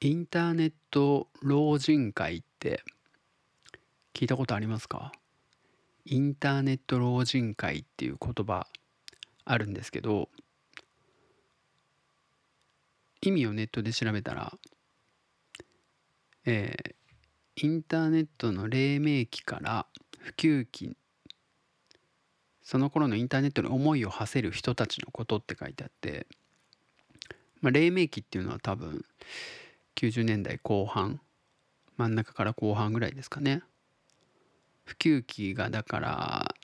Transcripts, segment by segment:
インターネット老人会って聞いたことありますか？インターネット老人会っていう言葉あるんですけど意味をネットで調べたら、えーインターネットの黎明期から普及期その頃のインターネットに思いを馳せる人たちのことって書いてあって、まあ、黎明期っていうのは多分90年代後半真ん中から後半ぐらいですかね。普及期がだから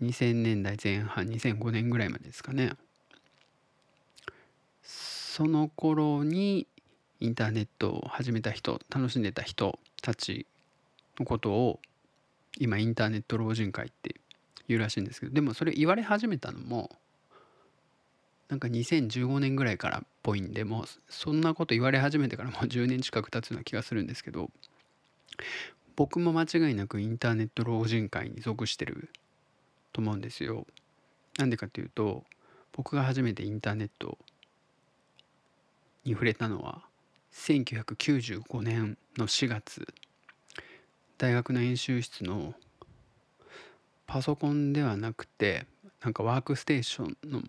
2000年代前半2005年ぐらいまでですかね。その頃にインターネットを始めた人楽しんでた人たちのことを今インターネット老人会っていうらしいんですけどでもそれ言われ始めたのもなんか2015年ぐらいからっぽいんでもうそんなこと言われ始めてからもう10年近く経つような気がするんですけど僕も間違いなくインターネット老人会に属してると思うんですよ。なんでかっていうと僕が初めてインターネットに触れたのは1995年の4月大学の演習室のパソコンではなくてなんかワークステーションの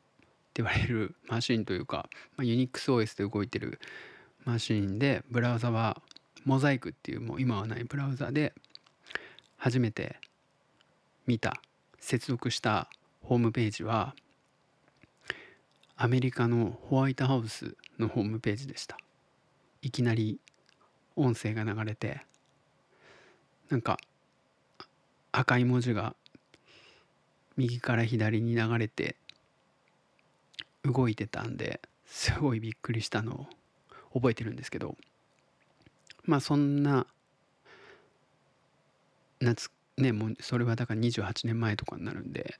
って言われるマシンというか、まあ、UNIXOS で動いてるマシンでブラウザはモザイクっていうもう今はないブラウザで初めて見た接続したホームページはアメリカのホワイトハウスのホームページでした。いきなり音声が流れてなんか赤い文字が右から左に流れて動いてたんですごいびっくりしたのを覚えてるんですけどまあそんな夏ねもうそれはだから28年前とかになるんで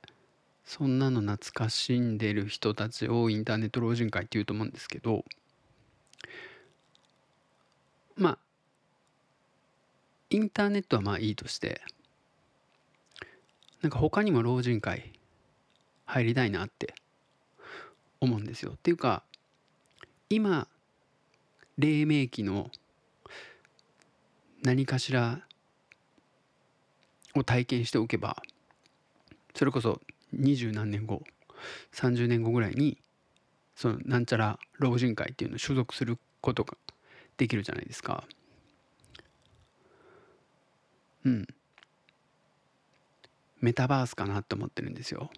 そんなの懐かしんでる人たちをインターネット老人会っていうと思うんですけどまあインターネットはまあいいとしてなんか他にも老人会入りたいなって思うんですよ。っていうか今黎明期の何かしらを体験しておけばそれこそ二十何年後30年後ぐらいにそのなんちゃら老人会っていうのを所属することができるじゃないですか。うん。メタバースかなと思ってるんですよ。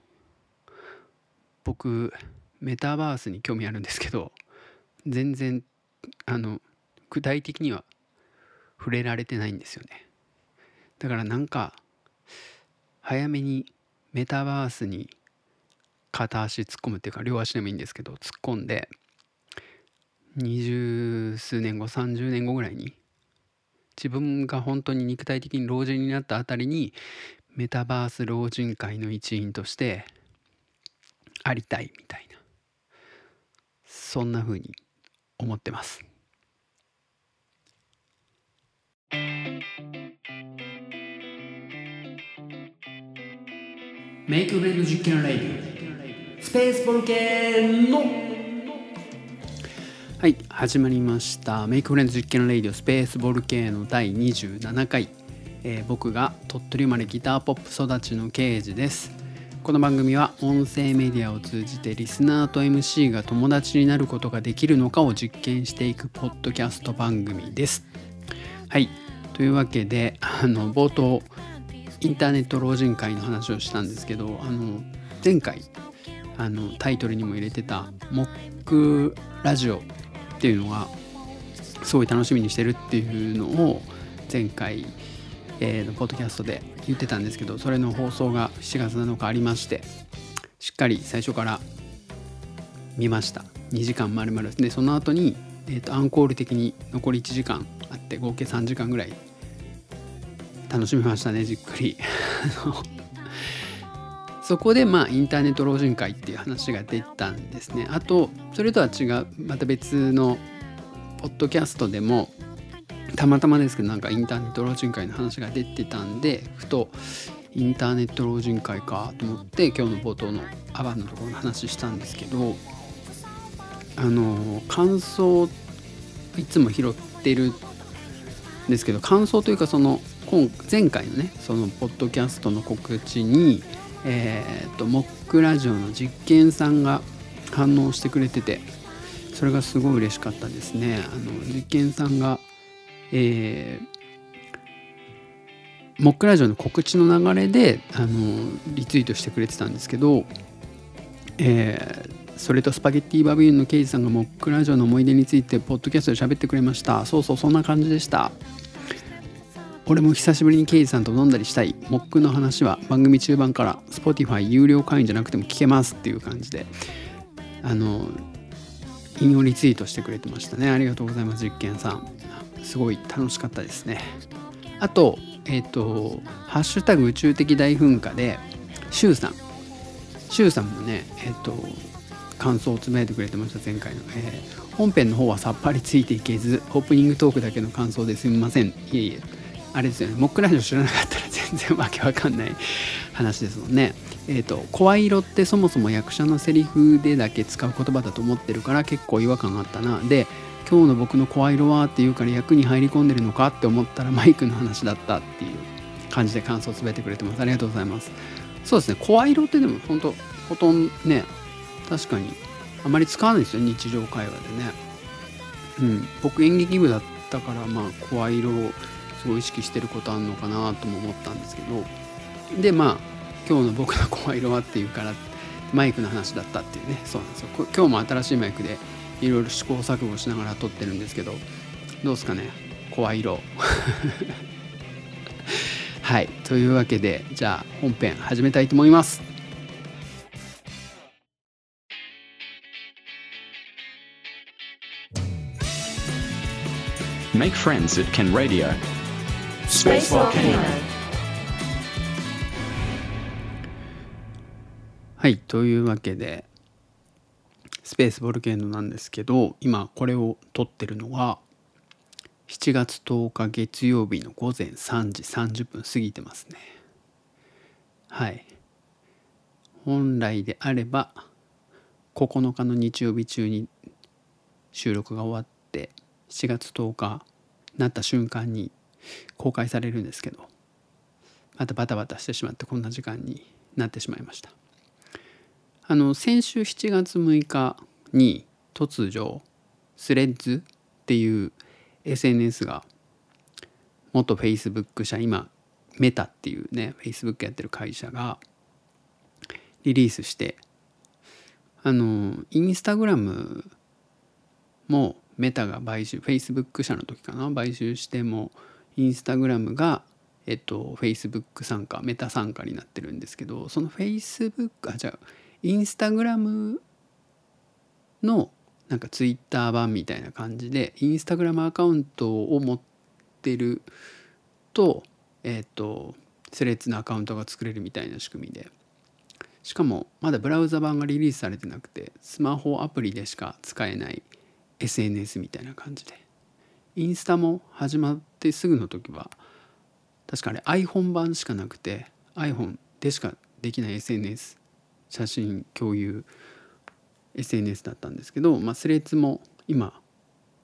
僕メタバースに興味あるんですけど全然あの具体的には触れられてないんですよね。だからなんか早めにメタバースに片足突っ込むっていうか両足でもいいんですけど突っ込んで二十数年後30年後ぐらいに自分が本当に肉体的に老人になったあたりにメタバース老人会の一員としてありたいみたいなそんな風に思ってます。メイクブレンド実験レイスペースボルケーノはい始まりました。メイクフレンズ実験レイディオスペースボルケーノ第27回、えー僕が鳥取生まれギターポップ育ちの刑事ですこの番組は音声メディアを通じてリスナーと MC が友達になることができるのかを実験していくポッドキャスト番組です。はい。というわけであの冒頭インターネット老人会の話をしたんですけどあの前回あのタイトルにも入れてた「モックラジオ」っていうのがすごい楽しみにしてるっていうのを前回、えーのポッドキャストで言ってたんですけどそれの放送が7月7日ありましてしっかり最初から見ました。2時間丸々。でその後に、えーとアンコール的に残り1時間あって合計3時間ぐらい楽しみましたねじっくり。そこでまあインターネット老人会っていう話が出たんですね。あとそれとは違うまた別のポッドキャストでもたまたまですけどなんかインターネット老人会の話が出てたんでふとインターネット老人会かと思って今日の冒頭のアバンのところの話したんですけどあの感想いつも拾ってるんですけど感想というかその今前回のねそのポッドキャストの告知にえー、っとモックラジオの実験さんが反応してくれててそれがすごい嬉しかったですね。あの実験さんがえー、モックラジオの告知の流れであのリツイートしてくれてたんですけど、えー、それとスパゲッティバビューンのケイジさんがモックラジオの思い出についてポッドキャストで喋ってくれました。そうそうそんな感じでした。俺も久しぶりにケイジさんと飲んだりしたい。モックの話は番組中盤から Spotify 有料会員じゃなくても聞けますっていう感じで。あの引用リツイートしてくれてましたね。ありがとうございます実験さん。すごい楽しかったですね。あとえっ、ー、と「ハッシュタグ宇宙的大噴火」でシュウさん。シュウさんもねえっ、ー、と感想をつぶやいてくれてました前回の、えー、本編の方はさっぱりついていけずオープニングトークだけの感想ですみません。いえいえ。あれですよねモックラジオ知らなかったら全然わけわかんない話ですもんね。えーと、声色ってそもそも役者のセリフでだけ使う言葉だと思ってるから結構違和感があったな。で今日の僕の声色はっていうから役に入り込んでるのかって思ったらマイクの話だったっていう感じで感想を全てくれてます。ありがとうございます。そうですね。声色ってでも本当ほとんどね確かにあまり使わないですよ日常会話でね。うん。僕演劇部だったからまあ声色をすごい意識してることあんのかなとも思ったんですけど。でまあ今日の僕の声色はっていうからマイクの話だったっていうね。そうなんですよ。今日も新しいマイクでいろいろ試行錯誤しながら撮ってるんですけどどうですかね。声色。はい。というわけでじゃあ本編始めたいと思います。Make friends at Ken Radio. Space Volcano. はいというわけでスペースボルケーノなんですけど今これを撮ってるのは7月10日月曜日の午前3時30分過ぎてますね。はい。本来であれば9日の日曜日中に収録が終わって7月10日なった瞬間に公開されるんですけどまたバタバタしてしまってこんな時間になってしまいました。あの先週7月6日に突如スレッズっていう SNS が元 Facebook 社今メタっていうね Facebook やってる会社がリリースしてあのインスタグラムもメタが買収 Facebook 社の時かな買収してもインスタグラムがえっと Facebook 参加メタ参加になってるんですけどその Facebook あじゃあインスタグラムのなんかツイッター版みたいな感じでインスタグラムアカウントを持ってるとえっ、ー、とスレッズのアカウントが作れるみたいな仕組みで。しかもまだブラウザ版がリリースされてなくてスマホアプリでしか使えない SNS みたいな感じで。インスタも始まってすぐの時は確かあれ iPhone 版しかなくて iPhone でしかできない SNS 写真共有 SNS だったんですけど、まあ、スレッズも今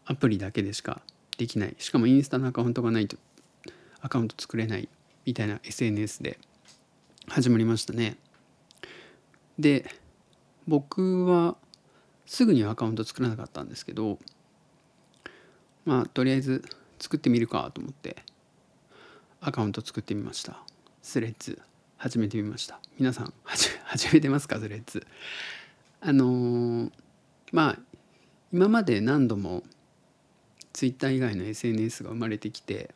アプリだけでしかできない。しかもインスタのアカウントがないとアカウント作れないみたいな SNS で始まりましたね。で僕はすぐにはアカウント作らなかったんですけどまあとりあえず作ってみるかと思ってアカウント作ってみました。スレッズ始めてみました。皆さん始めてますかスレッズあのー、まあ今まで何度もツイッター以外の SNS が生まれてきて、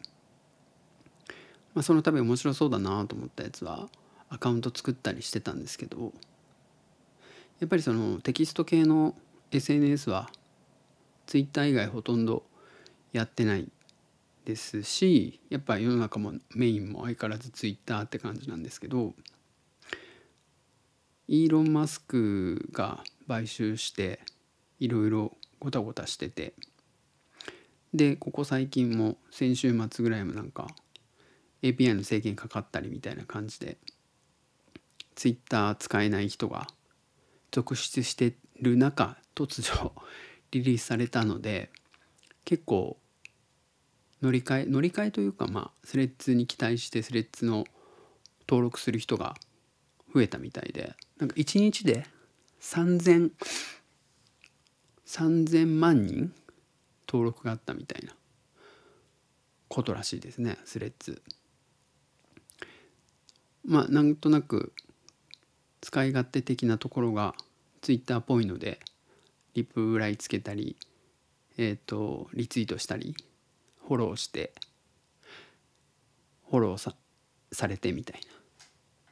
まあ、その度面白そうだなと思ったやつはアカウント作ったりしてたんですけどやっぱりそのテキスト系の SNS はツイッター以外ほとんどやってないですしやっぱ世の中もメインも相変わらずツイッターって感じなんですけどイーロン・マスクが買収していろいろごたごたしてて。でここ最近も先週末ぐらいもなんか API の制限かかったりみたいな感じでツイッター使えない人が続出してる中突如リリースされたので結構乗り換え乗り換えというかまあスレッズに期待してスレッズの登録する人が増えたみたいで。なんか1日で3000 3000万人登録があったみたいなことらしいですねスレッズ。まあなんとなく使い勝手的なところがツイッターっぽいのでリプライつけたりえっ、ー、とリツイートしたりフォローしてフォローさされてみたいな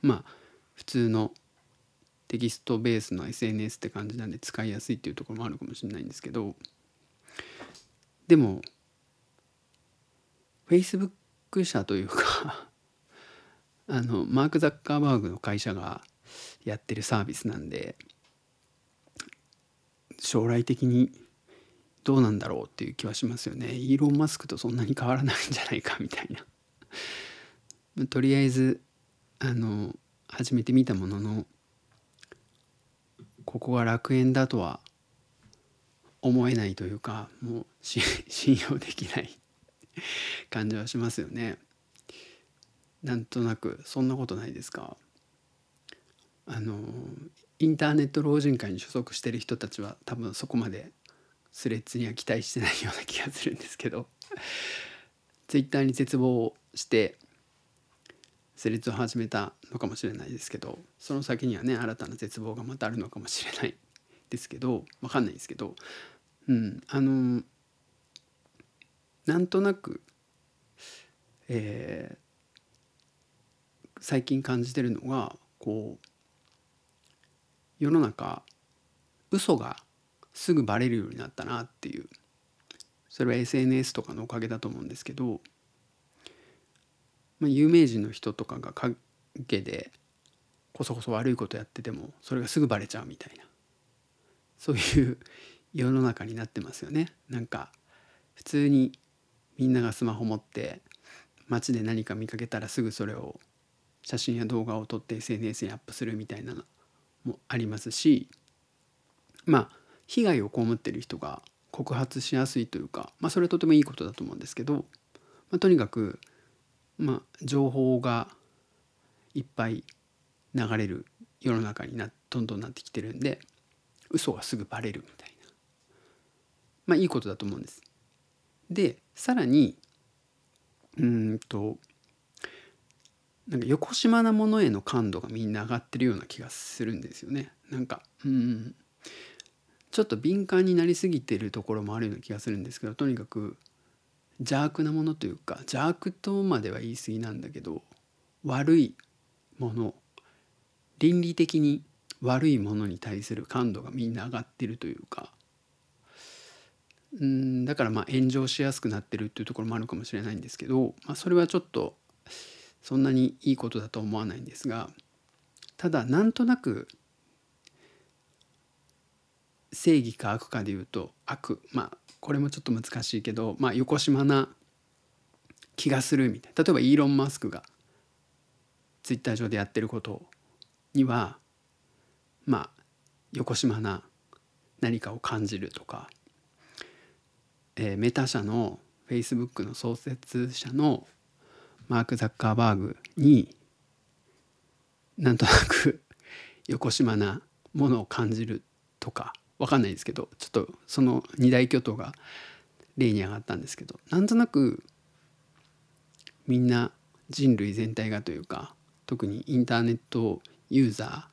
まあ普通のテキストベースの SNS って感じなんで使いやすいっていうところもあるかもしれないんですけどでも Facebook 社というか あのマーク・ザッカーバーグの会社がやってるサービスなんで将来的にどうなんだろうっていう気はしますよね。イーロン・マスクとそんなに変わらないんじゃないかみたいな。とりあえずあの初めて見たもののここが楽園だとは思えないというかもう 信用できない感じはしますよね。なんとなくそんなことないですか？あのインターネット老人会に所属してる人たちは多分そこまでスレッズには期待してないような気がするんですけどツイッターに絶望してスレッズを始めたのかもしれないですけどその先にはね新たな絶望がまたあるのかもしれないですけど分かんないですけどうんあのなんとなく、えー、最近感じてるのがこう世の中嘘がすぐバレるようになったなっていうそれは SNS とかのおかげだと思うんですけど、まあ、有名人の人とかが陰でこそこそ悪いことやっててもそれがすぐバレちゃうみたいなそういう世の中になってますよね。なんか普通にみんながスマホ持って街で何か見かけたらすぐそれを写真や動画を撮って SNS にアップするみたいなのもありますしまあ被害を被ってる人が告発しやすいというか、まあ、それはとてもいいことだと思うんですけど、まあ、とにかく、まあ、情報がいっぱい流れる世の中になどんどんなってきてるんで嘘がすぐバレるみたいなまあいいことだと思うんです。でさらにうんとなんか横島なものへの感度がみんな上がってるような気がするんですよね。なんかうんちょっと敏感になりすぎてるところもあるような気がするんですけどとにかく邪悪なものというか邪悪とまでは言い過ぎなんだけど悪いもの倫理的に悪いものに対する感度がみんな上がってるというかうんだからまあ炎上しやすくなってるっていうところもあるかもしれないんですけど、まあ、それはちょっとそんなにいいことだと思わないんですがただなんとなく正義か悪かで言うと悪まあこれもちょっと難しいけどまあ横島な気がするみたいな。例えばイーロン・マスクがツイッター上でやってることにはまあ横島な何かを感じるとかえー、メタ社のフェイスブックの創設者のマーク・ザッカーバーグになんとなく横島なものを感じるとかわかんないですけどちょっとその二大巨頭が例に上がったんですけどなんとなくみんな人類全体がというか特にインターネットユーザ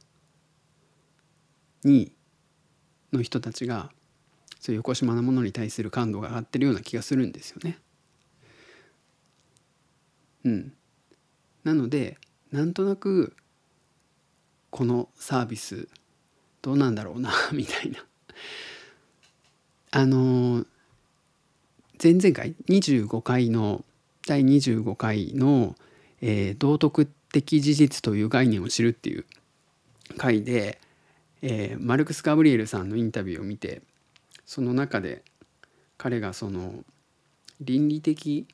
ーにの人たちがそういう横島なものに対する感度が上がってるような気がするんですよね。うん、なのでなんとなくこのサービスどうなんだろうなみたいな。あの前々回25回の第25回の、えー、道徳的事実という概念を知るっていう回で、えー、マルクス・ガブリエルさんのインタビューを見てその中で彼がその倫理的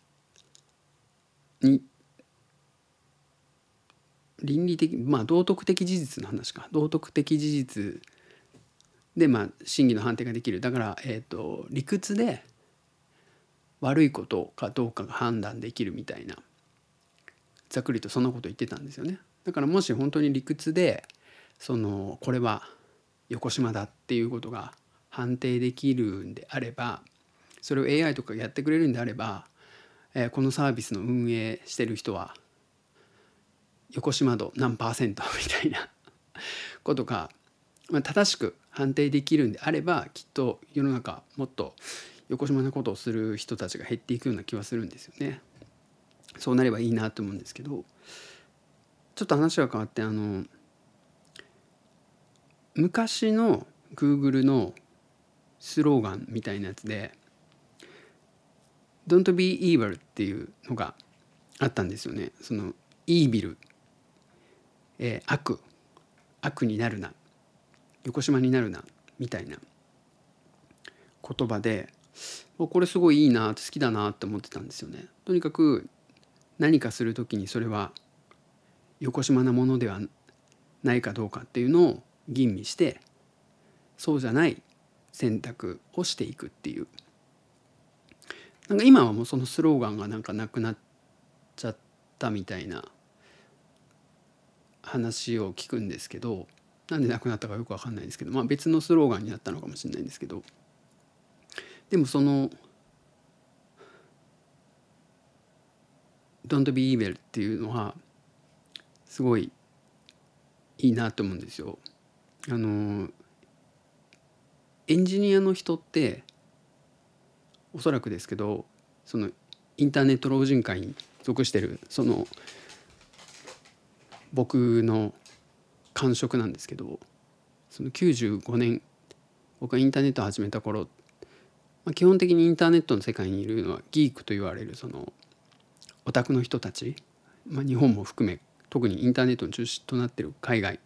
に倫理的まあ道徳的事実の話か。道徳的事実でまあ真偽の判定ができるだから、えーと、理屈で悪いことかどうかが判断できるみたいなざっくりとそんなこと言ってたんですよね。だからもし本当に理屈でそのこれは横島だっていうことが判定できるんであればそれを AI とかやってくれるんであれば、えー、このサービスの運営してる人は横島度何パーセントみたいなことが、まあ、正しく判定できるんであればきっと世の中もっと横島なことをする人たちが減っていくような気はするんですよね。そうなればいいなと思うんですけどちょっと話が変わってあの昔の Google のスローガンみたいなやつで「Don't be evil」っていうのがあったんですよね。そのイービル、えー、悪悪になるな横島になるなみたいな言葉でこれすごいいいなって好きだなって思ってたんですよね。とにかく何かする時にそれは横島なものではないかどうかっていうのを吟味してそうじゃない選択をしていくっていうなんか今はもうそのスローガンがなんかなくなっちゃったみたいな話を聞くんですけどなんでなくなったかよく分かんないですけどまあ別のスローガンになったのかもしれないんですけどでもその「Don't be evil」っていうのはすごいいいなと思うんですよ。あのエンジニアの人っておそらくですけどそのインターネット老人会に属してるその僕の感触なんですけどその95年僕がインターネットを始めた頃まあ、基本的にインターネットの世界にいるのはギークと言われるそのオタクの人たち、まあ、日本も含め特にインターネットの中心となってる海外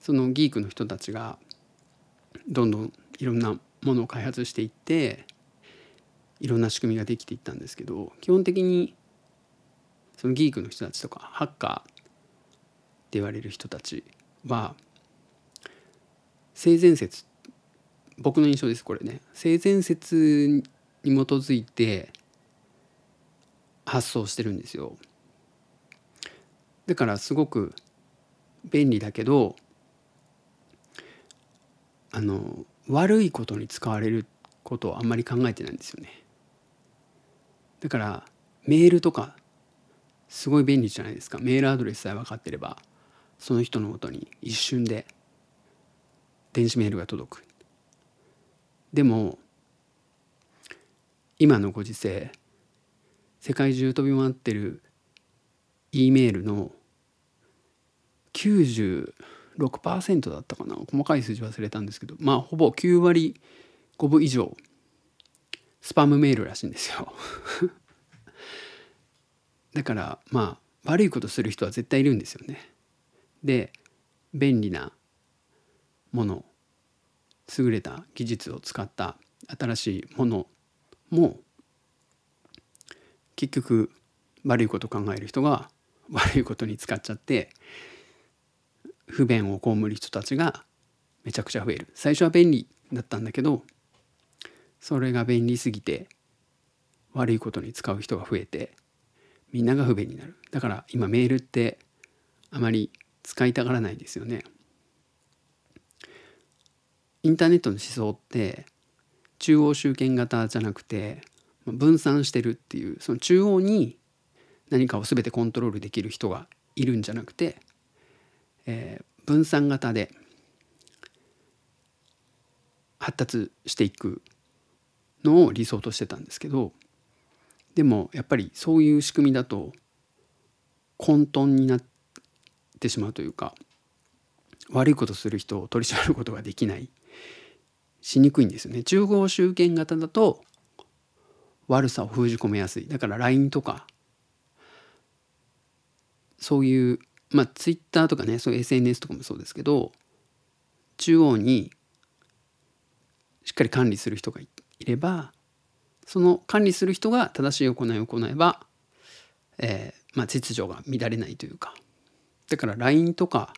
そのギークの人たちがどんどんいろんなものを開発していっていろんな仕組みができていったんですけど基本的にそのギークの人たちとかハッカーって言われる人たちは性善説。僕の印象ですこれね。性善説に基づいて発想してるんですよ。だからすごく便利だけどあの悪いことに使われることをあんまり考えてないんですよね。だからメールとかすごい便利じゃないですか。メールアドレスさえ分かってれば。その人のもとに一瞬で電子メールが届く。でも今のご時世世界中飛び回ってる E メールの96%だったかな。細かい数字忘れたんですけどまあほぼ9割5分以上スパムメールらしいんですよ。だからまあ悪いことする人は絶対いるんですよね。で便利なもの優れた技術を使った新しいものも結局悪いこと考える人が悪いことに使っちゃって不便を被る人たちがめちゃくちゃ増える。最初は便利だったんだけどそれが便利すぎて悪いことに使う人が増えてみんなが不便になる。だから今メールってあまり使いたがらないですよね。インターネットの思想って中央集権型じゃなくて分散してるっていうその中央に何かを全てコントロールできる人がいるんじゃなくて、えー、分散型で発達していくのを理想としてたんですけどでもやっぱりそういう仕組みだと混沌になってしまうというか悪いことする人を取り締まることができないしにくいんですよね。中央集権型だと悪さを封じ込めやすい。だから LINE とかそういうまあ Twitter とかねそういう SNS とかもそうですけど中央にしっかり管理する人がいればその管理する人が正しい行いを行えば、えーまあ、秩序が乱れないというかだから LINE とか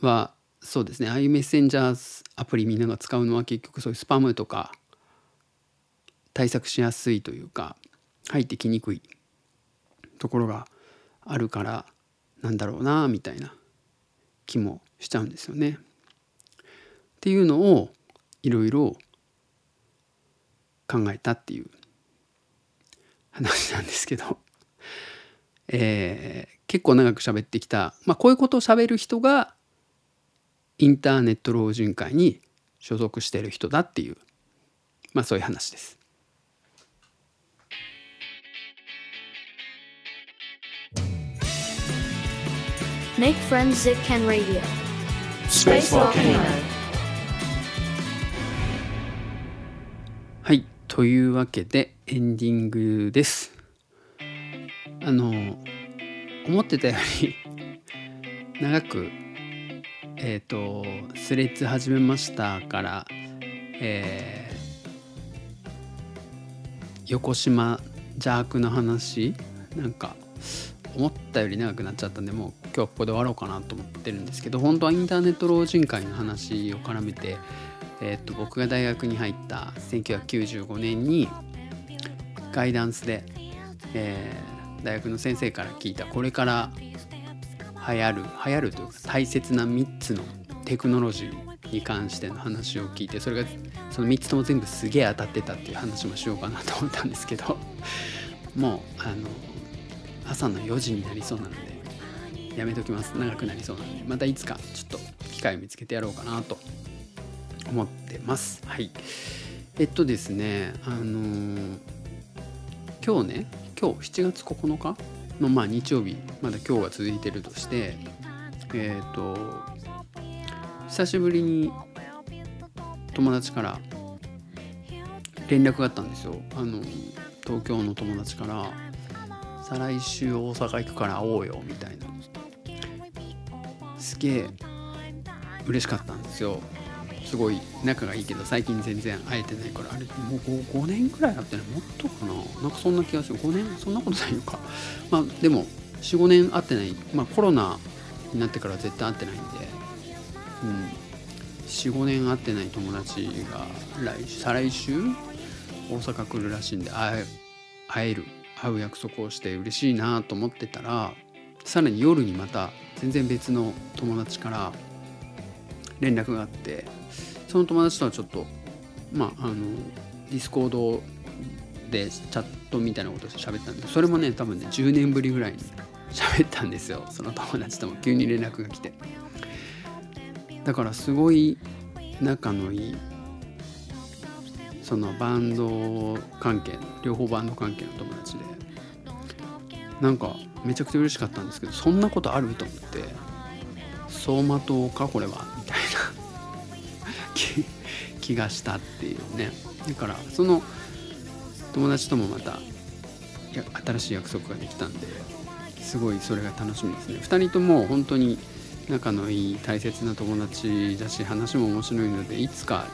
はそうですねああいうメッセンジャーアプリみんなが使うのは結局そういうスパムとか対策しやすいというか入ってきにくいところがあるからなんだろうなみたいな気もしちゃうんですよね。っていうのをいろいろ考えたっていう話なんですけど、えー、結構長く喋ってきた、まあ、こういうことを喋る人がインターネット老人会に所属してる人だっていう、まあ、そういう話です。Make friends at Ken Radio. Space Volcano. はい、というわけでエンディングです。あの思ってたより長くえっ、ー、とスレッズ始めましたから、えー、横島邪悪の話なんか思ったより長くなっちゃったんでもう今日はここで終わろうかなと思ってるんですけど本当はインターネット老人会の話を絡めて、えー、と僕が大学に入った1995年にガイダンスで、えー、大学の先生から聞いたこれから流行る流行るというか大切な3つのテクノロジーに関しての話を聞いてそれがその3つとも全部すげえ当たってたっていう話もしようかなと思ったんですけど もうあの朝の4時になりそうなのでやめときます。長くなりそうなのでまたいつかちょっと機会を見つけてやろうかなと思ってます。はい。えっとですねあのー、今日ね今日7月9日のまあ日曜日まだ今日が続いてるとしてえっ、と久しぶりに友達から連絡があったんですよ。あの東京の友達から再来週大阪行くから会おうよみたいな。すげえ嬉しかったんですよ。すごい仲がいいけど最近全然会えてないからあれもう 5, 5年ぐらい会ってない？もっとかな？なんかそんな気がする。5年？そんなことないのか。まあでも45年会ってない。まあコロナになってから絶対会ってないんで。うん。45年会ってない友達が来再来週大阪来るらしいんで会え会える。会う約束をして嬉しいなと思ってたらさらに夜にまた全然別の友達から連絡があってその友達とはちょっとまああの Discord でチャットみたいなことを喋ったんでそれもね多分ね10年ぶりぐらいに喋ったんですよ。その友達とも急に連絡が来て。だからすごい仲のいいそのバンド関係両方バンド関係の友達でなんかめちゃくちゃ嬉しかったんですけどそんなことあると思って走馬灯かこれは。気がしたっていうね。だからその友達ともまた新しい約束ができたんですごいそれが楽しみですね。2人とも本当に仲のいい大切な友達だし話も面白いのでいつか、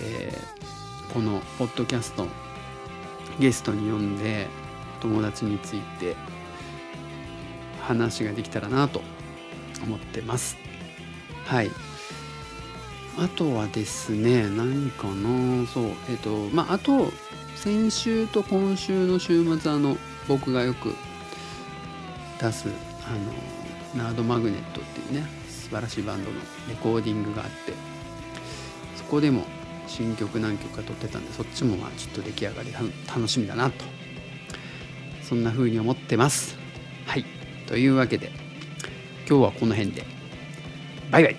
えー、このポッドキャストゲストに呼んで友達について話ができたらなと思ってます。はい。あとはですね何かな？そうえっ、とまああと先週と今週の週末あの僕がよく出すあのナードマグネットっていうね素晴らしいバンドのレコーディングがあってそこでも新曲何曲か撮ってたんでそっちもまあちょっと出来上がり楽しみだなとそんな風に思ってます。はい。というわけで今日はこの辺で。バイバイ。